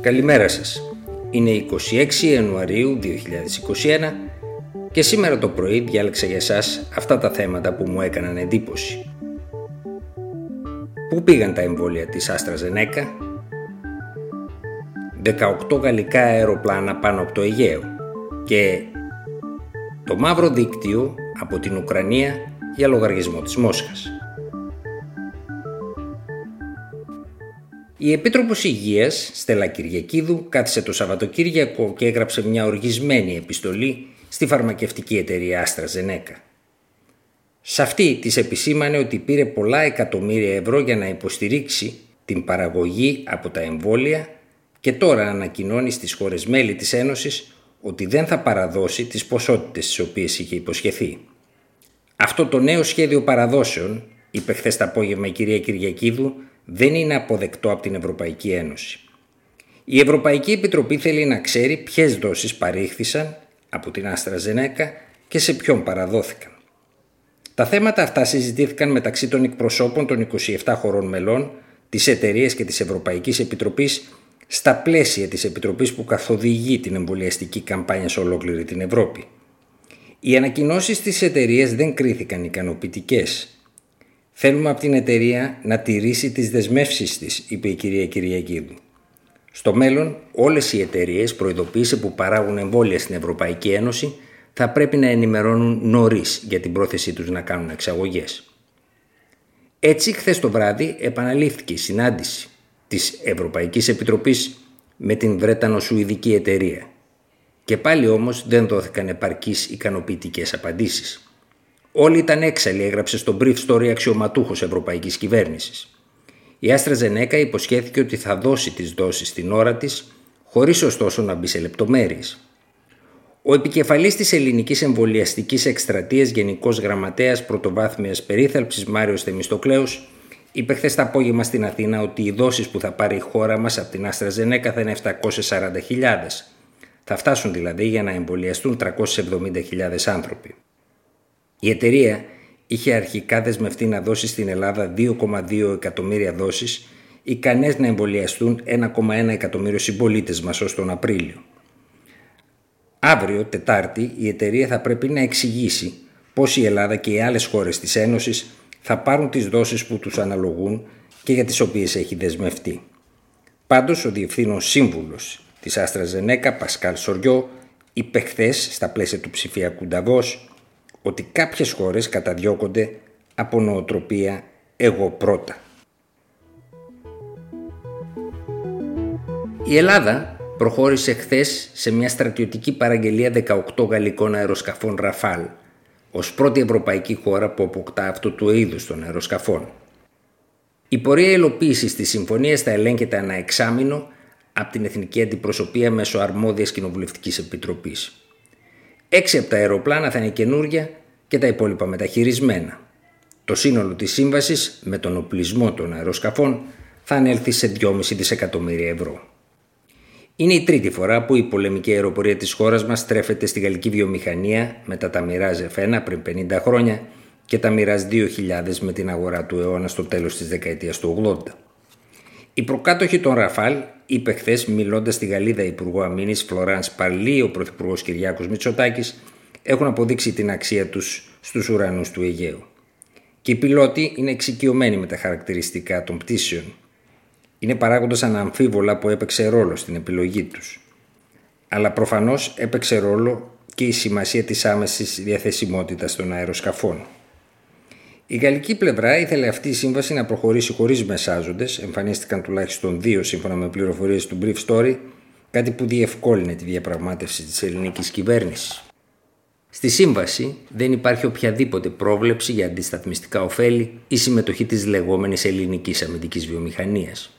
Καλημέρα σας. Είναι 26 Ιανουαρίου 2021 και σήμερα το πρωί διάλεξα για σας αυτά τα θέματα που μου έκαναν εντύπωση. Πού πήγαν τα εμβόλια της Άστρα Ζενέκα; 18 γαλλικά αεροπλάνα πάνω από το Αιγαίο και το μαύρο δίκτυο από την Ουκρανία για λογαριασμό της Μόσχας. Η Επίτροπος Υγείας, Στέλλα Κυριακίδου, κάθισε το Σαββατοκύριακο και έγραψε μια οργισμένη επιστολή στη φαρμακευτική εταιρεία Άστρα Ζενέκα. Σε αυτή της επισήμανε ότι πήρε πολλά εκατομμύρια ευρώ για να υποστηρίξει την παραγωγή από τα εμβόλια και τώρα ανακοινώνει στις χώρες μέλη της Ένωσης ότι δεν θα παραδώσει τις ποσότητες τις οποίες είχε υποσχεθεί. Αυτό το νέο σχέδιο παραδόσεων, είπε χθες το απόγευμα η κυρία Κυριακίδου, δεν είναι αποδεκτό από την Ευρωπαϊκή Ένωση. Η Ευρωπαϊκή Επιτροπή θέλει να ξέρει ποιες δόσεις παρήχθησαν από την Άστρα Ζενέκα και σε ποιον παραδόθηκαν. Τα θέματα αυτά συζητήθηκαν μεταξύ των εκπροσώπων των 27 χωρών μελών, της εταιρείας και της Ευρωπαϊκής Επιτροπής στα πλαίσια της Επιτροπής που καθοδηγεί την εμβολιαστική καμπάνια σε ολόκληρη την Ευρώπη. Οι ανακοινώσεις της εταιρείας δεν κρίθηκαν ικανοποιητικές. Θέλουμε από την εταιρεία να τηρήσει τις δεσμεύσεις της, είπε η κυρία Κυριακίδου. Στο μέλλον, όλες οι εταιρείες προειδοποίησε που παράγουν εμβόλια στην Ευρωπαϊκή Ένωση θα πρέπει να ενημερώνουν νωρίς για την πρόθεσή τους να κάνουν εξαγωγές. Έτσι, χθες το βράδυ επαναλήφθηκε η συνάντηση της Ευρωπαϊκής Επιτροπής με την Βρετανο-Σουηδική εταιρεία. Και πάλι όμως δεν δόθηκαν επαρκείς ικανοποιητικές απαντήσεις. Όλοι ήταν έξαλλοι, έγραψε στο brief story αξιωματούχος Ευρωπαϊκής Κυβέρνησης. Η Άστρα Ζενέκα υποσχέθηκε ότι θα δώσει τις δόσεις στην ώρα της, χωρίς ωστόσο να μπει σε λεπτομέρειες. Ο επικεφαλής της ελληνικής εμβολιαστικής εκστρατείας Γενικός Γραμματέας Πρωτοβάθμιας Περίθαλψης Μάριος Θεμιστοκλέους είπε χθες το απόγευμα στην Αθήνα ότι οι δόσεις που θα πάρει η χώρα μας από την Άστρα Ζενέκα θα είναι 740.000. Θα φτάσουν δηλαδή για να εμβολιαστούν 370.000 άνθρωποι. Η εταιρεία είχε αρχικά δεσμευτεί να δώσει στην Ελλάδα 2,2 εκατομμύρια δόσεις ικανές να εμβολιαστούν 1,1 εκατομμύριο συμπολίτες μας ως τον Απρίλιο. Αύριο, Τετάρτη, η εταιρεία θα πρέπει να εξηγήσει πώς η Ελλάδα και οι άλλες χώρες της Ένωσης θα πάρουν τις δόσεις που τους αναλογούν και για τις οποίες έχει δεσμευτεί. Πάντως, ο Διευθύνων Σύμβουλος της Άστρα Ζενέκα, Πασκάλ Σοριό, είπε χθες στα πλαίσια του ψηφιακού Νταβός ότι κάποιες χώρες καταδιώκονται από νοοτροπία «εγώ πρώτα». Η Ελλάδα προχώρησε χθες σε μια στρατιωτική παραγγελία 18 γαλλικών αεροσκαφών Ραφάλ ως πρώτη ευρωπαϊκή χώρα που αποκτά αυτό του είδου των αεροσκαφών. Η πορεία υλοποίησης της συμφωνίας θα ελέγχεται ένα εξάμεινο από την Εθνική Αντιπροσωπεία μέσω αρμόδιας κοινοβουλευτικής επιτροπής. Έξι από τα αεροπλάνα θα είναι καινούρια και τα υπόλοιπα μεταχειρισμένα. Το σύνολο της σύμβασης με τον οπλισμό των αεροσκαφών θα ανέλθει σε 2,5 δισεκατομμύρια ευρώ. Είναι η τρίτη φορά που η πολεμική αεροπορία της χώρας μας στρέφεται στη γαλλική βιομηχανία μετά τα Mirage F1 πριν 50 χρόνια και τα Mirage 2000 με την αγορά του αιώνα στο τέλος της δεκαετίας του 80. Η προκάτοχη των Ραφάλ είπε χθες, μιλώντας στη Γαλλίδα Υπουργό Αμήνης Φλωράνς Παρλί, ο Πρωθυπουργός Κυριάκος Μητσοτάκης, έχουν αποδείξει την αξία τους στους ουρανούς του Αιγαίου. Και οι πιλότοι είναι εξοικειωμένοι με τα χαρακτηριστικά των πτήσεων. Είναι παράγοντα αναμφίβολα που έπαιξε ρόλο στην επιλογή τους. Αλλά προφανώς έπαιξε ρόλο και η σημασία της άμεσης διαθεσιμότητας των αεροσκαφών. Η γαλλική πλευρά ήθελε αυτή η σύμβαση να προχωρήσει χωρίς μεσάζοντες, εμφανίστηκαν τουλάχιστον δύο σύμφωνα με πληροφορίες του Brief Story, κάτι που διευκόλυνε τη διαπραγμάτευση της ελληνικής κυβέρνησης. Στη σύμβαση δεν υπάρχει οποιαδήποτε πρόβλεψη για αντισταθμιστικά ωφέλη ή συμμετοχή της λεγόμενης ελληνικής αμυντικής βιομηχανίας.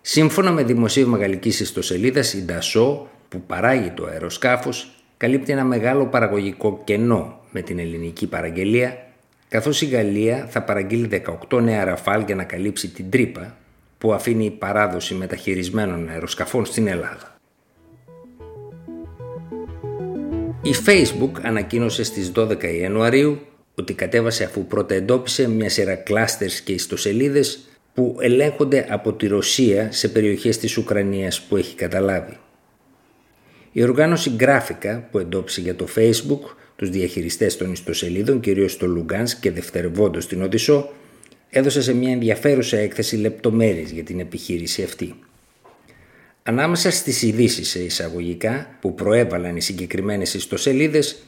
Σύμφωνα με δημοσίευμα γαλλικής ιστοσελίδας, η Dassault που παράγει το αεροσκάφος καλύπτει ένα μεγάλο παραγωγικό κενό με την ελληνική παραγγελία καθώς η Γαλλία θα παραγγείλει 18 νέα ραφάλ για να καλύψει την τρύπα που αφήνει η παράδοση μεταχειρισμένων αεροσκαφών στην Ελλάδα. Η Facebook ανακοίνωσε στις 12 Ιανουαρίου ότι κατέβασε αφού πρώτα εντόπισε μια σειρά κλάστερς και ιστοσελίδες που ελέγχονται από τη Ρωσία σε περιοχές της Ουκρανίας που έχει καταλάβει. Η οργάνωση Γράφικα που εντόπισε για το Facebook τους διαχειριστές των ιστοσελίδων, κυρίως στο Λουγκάνσκ και δευτερευόντως στην Οδυσσό, έδωσε σε μια ενδιαφέρουσα έκθεση λεπτομέρειες για την επιχείρηση αυτή. Ανάμεσα στις ειδήσει σε εισαγωγικά που προέβαλαν οι συγκεκριμένες ιστοσελίδες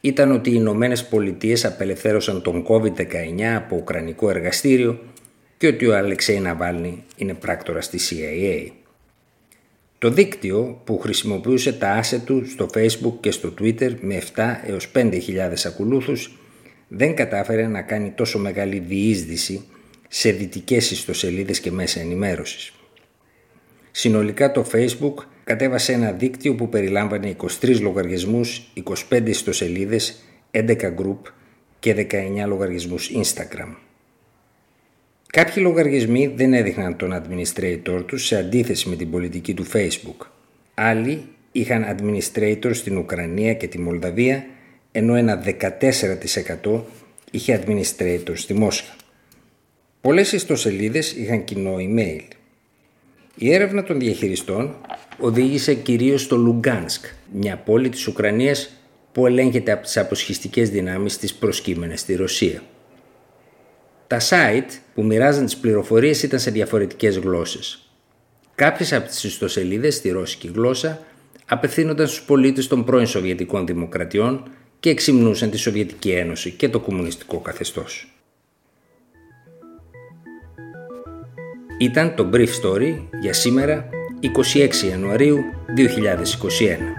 ήταν ότι οι Ηνωμένες Πολιτείες απελευθέρωσαν τον COVID-19 από ουκρανικό εργαστήριο και ότι ο Αλεξέη Ναβάλνη είναι πράκτορα στη CIA. Το δίκτυο που χρησιμοποιούσε τα άσε του στο Facebook και στο Twitter με 7 έως 5.000 ακολούθους δεν κατάφερε να κάνει τόσο μεγάλη διείσδυση σε δυτικές ιστοσελίδες και μέσα ενημέρωσης. Συνολικά το Facebook κατέβασε ένα δίκτυο που περιλάμβανε 23 λογαριασμούς, 25 ιστοσελίδες, 11 group και 19 λογαριασμούς Instagram. Κάποιοι λογαριασμοί δεν έδειχναν τον administrator τους σε αντίθεση με την πολιτική του Facebook. Άλλοι είχαν administrator στην Ουκρανία και τη Μολδαβία, ενώ ένα 14% είχε administrator στη Μόσχα. Πολλές ιστοσελίδες είχαν κοινό email. Η έρευνα των διαχειριστών οδήγησε κυρίως στο Λουγκάνσκ, μια πόλη της Ουκρανίας που ελέγχεται από τις αποσχιστικές δυνάμεις της προσκύμενες στη Ρωσία. Τα site που μοιράζαν τις πληροφορίες ήταν σε διαφορετικές γλώσσες. Κάποιες από τις ιστοσελίδες στη ρώσικη γλώσσα απευθύνονταν στους πολίτες των πρώην Σοβιετικών Δημοκρατιών και εξυμνούσαν τη Σοβιετική Ένωση και το κομμουνιστικό καθεστώς. Ήταν το Brief Story για σήμερα 26 Ιανουαρίου 2021.